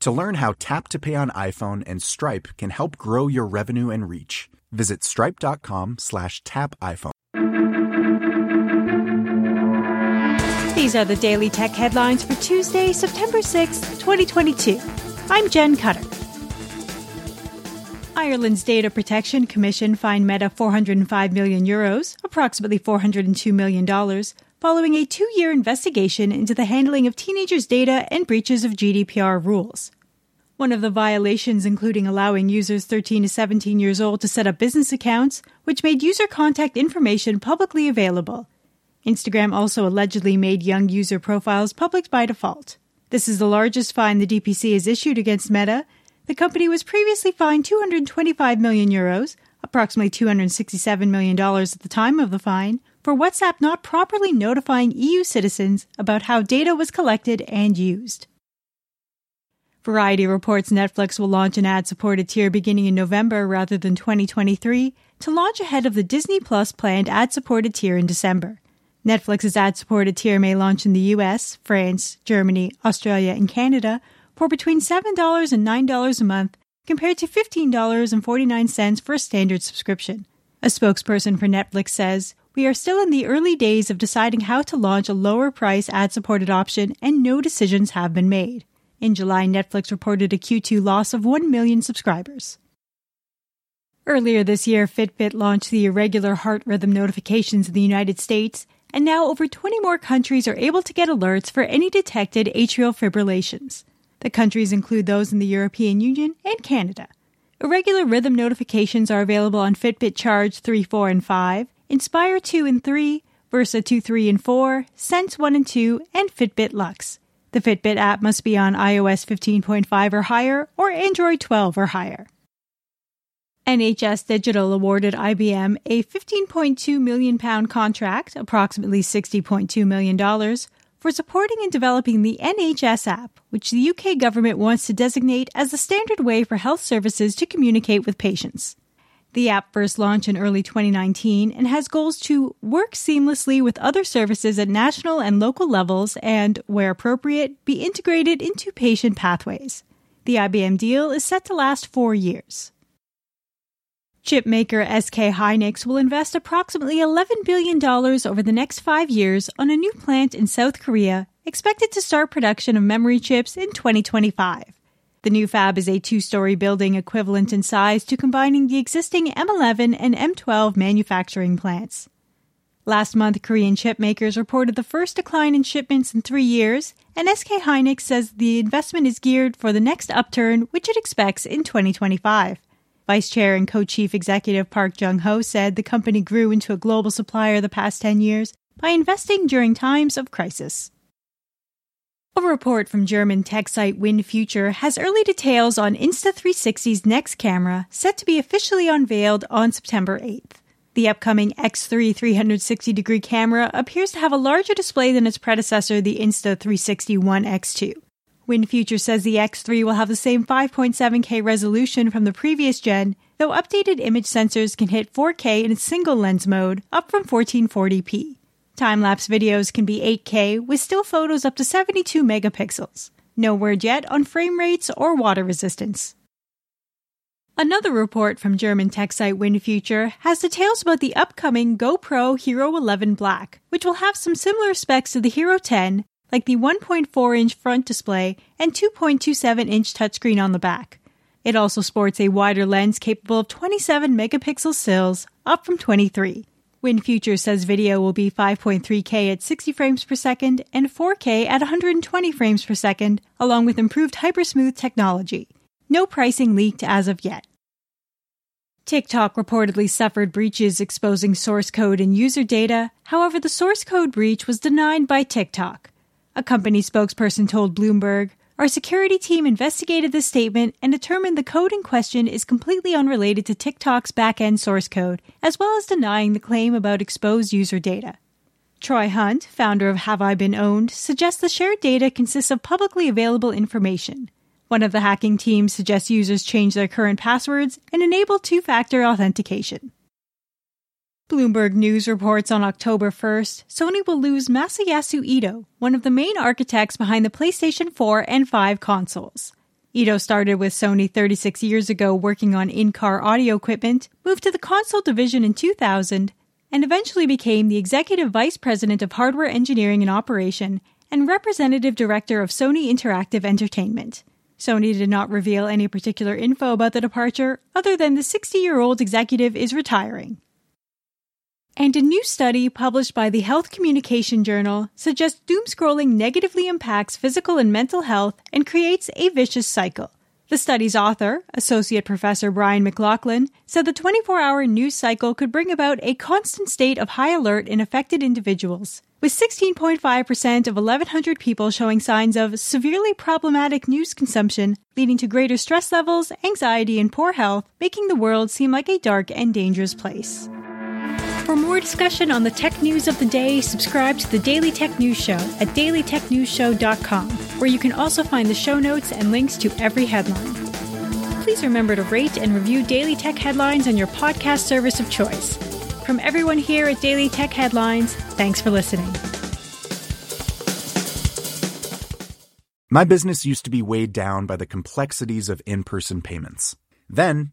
To learn how Tap to Pay on iPhone and Stripe can help grow your revenue and reach, visit stripe.com slash tap iPhone. These are the Daily Tech headlines for Tuesday, September 6th, 2022. I'm Jen Cutter. Ireland's Data Protection Commission fined Meta 405 million euros, approximately $402 million, following a two year investigation into the handling of teenagers' data and breaches of GDPR rules. One of the violations including allowing users 13 to 17 years old to set up business accounts, which made user contact information publicly available. Instagram also allegedly made young user profiles public by default. This is the largest fine the DPC has issued against Meta. The company was previously fined 225 million euros, approximately $267 million at the time of the fine, for WhatsApp not properly notifying EU citizens about how data was collected and used. Variety reports Netflix will launch an ad supported tier beginning in November rather than 2023 to launch ahead of the Disney Plus planned ad supported tier in December. Netflix's ad supported tier may launch in the US, France, Germany, Australia, and Canada for between $7 and $9 a month compared to $15.49 for a standard subscription. A spokesperson for Netflix says, We are still in the early days of deciding how to launch a lower price ad supported option and no decisions have been made. In July, Netflix reported a Q2 loss of 1 million subscribers. Earlier this year, Fitbit launched the irregular heart rhythm notifications in the United States, and now over 20 more countries are able to get alerts for any detected atrial fibrillations. The countries include those in the European Union and Canada. Irregular rhythm notifications are available on Fitbit Charge 3, 4, and 5, Inspire 2 and 3, Versa 2, 3, and 4, Sense 1 and 2, and Fitbit Luxe. The Fitbit app must be on iOS 15.5 or higher or Android 12 or higher. NHS Digital awarded IBM a 15.2 million pound contract, approximately $60.2 million, for supporting and developing the NHS app, which the UK government wants to designate as the standard way for health services to communicate with patients. The app first launched in early 2019 and has goals to work seamlessly with other services at national and local levels and, where appropriate, be integrated into patient pathways. The IBM deal is set to last four years. Chipmaker SK Hynix will invest approximately $11 billion over the next five years on a new plant in South Korea, expected to start production of memory chips in 2025. The new fab is a two story building equivalent in size to combining the existing M11 and M12 manufacturing plants. Last month, Korean chip makers reported the first decline in shipments in three years, and SK Hynix says the investment is geared for the next upturn, which it expects in 2025. Vice Chair and Co-Chief Executive Park Jung-ho said the company grew into a global supplier the past 10 years by investing during times of crisis. A report from German tech site WinFuture has early details on Insta360's next camera set to be officially unveiled on September 8th. The upcoming X3 360 degree camera appears to have a larger display than its predecessor, the Insta360 One X2. WinFuture says the X3 will have the same 5.7K resolution from the previous gen, though updated image sensors can hit 4K in single lens mode, up from 1440p. Time lapse videos can be 8K with still photos up to 72 megapixels. No word yet on frame rates or water resistance. Another report from German tech site WinFuture has details about the upcoming GoPro Hero 11 Black, which will have some similar specs to the Hero 10, like the 1.4 inch front display and 2.27 inch touchscreen on the back. It also sports a wider lens capable of 27 megapixel stills, up from 23. WinFuture says video will be 5.3K at 60 frames per second and 4K at 120 frames per second, along with improved hypersmooth technology. No pricing leaked as of yet. TikTok reportedly suffered breaches exposing source code and user data. However, the source code breach was denied by TikTok. A company spokesperson told Bloomberg, Our security team investigated this statement and determined the code in question is completely unrelated to TikTok's backend source code, as well as denying the claim about exposed user data. Troy Hunt, founder of Have I Been Pwned, suggests the shared data consists of publicly available information. One of the hacking teams suggests users change their current passwords and enable two factor authentication. Bloomberg News reports on October 1st, Sony will lose Masayasu Ito, one of the main architects behind the PlayStation 4 and 5 consoles. Ito started with Sony 36 years ago working on in car audio equipment, moved to the console division in 2000, and eventually became the executive vice president of hardware engineering and operation and representative director of Sony Interactive Entertainment. Sony did not reveal any particular info about the departure, other than the 60 year old executive is retiring. And a new study published by the Health Communication Journal suggests doom scrolling negatively impacts physical and mental health and creates a vicious cycle. The study's author, Associate Professor Brian McLaughlin, said the 24 hour news cycle could bring about a constant state of high alert in affected individuals with 16.5% of 1,100 people showing signs of severely problematic news consumption, leading to greater stress levels, anxiety, and poor health, making the world seem like a dark and dangerous place. For more discussion on the tech news of the day, subscribe to the Daily Tech News Show at dailytechnewsshow.com, where you can also find the show notes and links to every headline. Please remember to rate and review Daily Tech Headlines on your podcast service of choice. From everyone here at Daily Tech Headlines, thanks for listening. My business used to be weighed down by the complexities of in person payments. Then,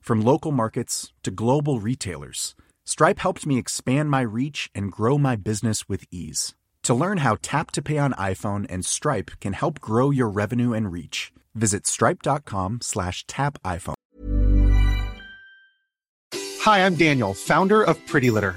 From local markets to global retailers, Stripe helped me expand my reach and grow my business with ease. To learn how Tap to Pay on iPhone and Stripe can help grow your revenue and reach, visit stripe.com slash tap iPhone. Hi, I'm Daniel, founder of Pretty Litter.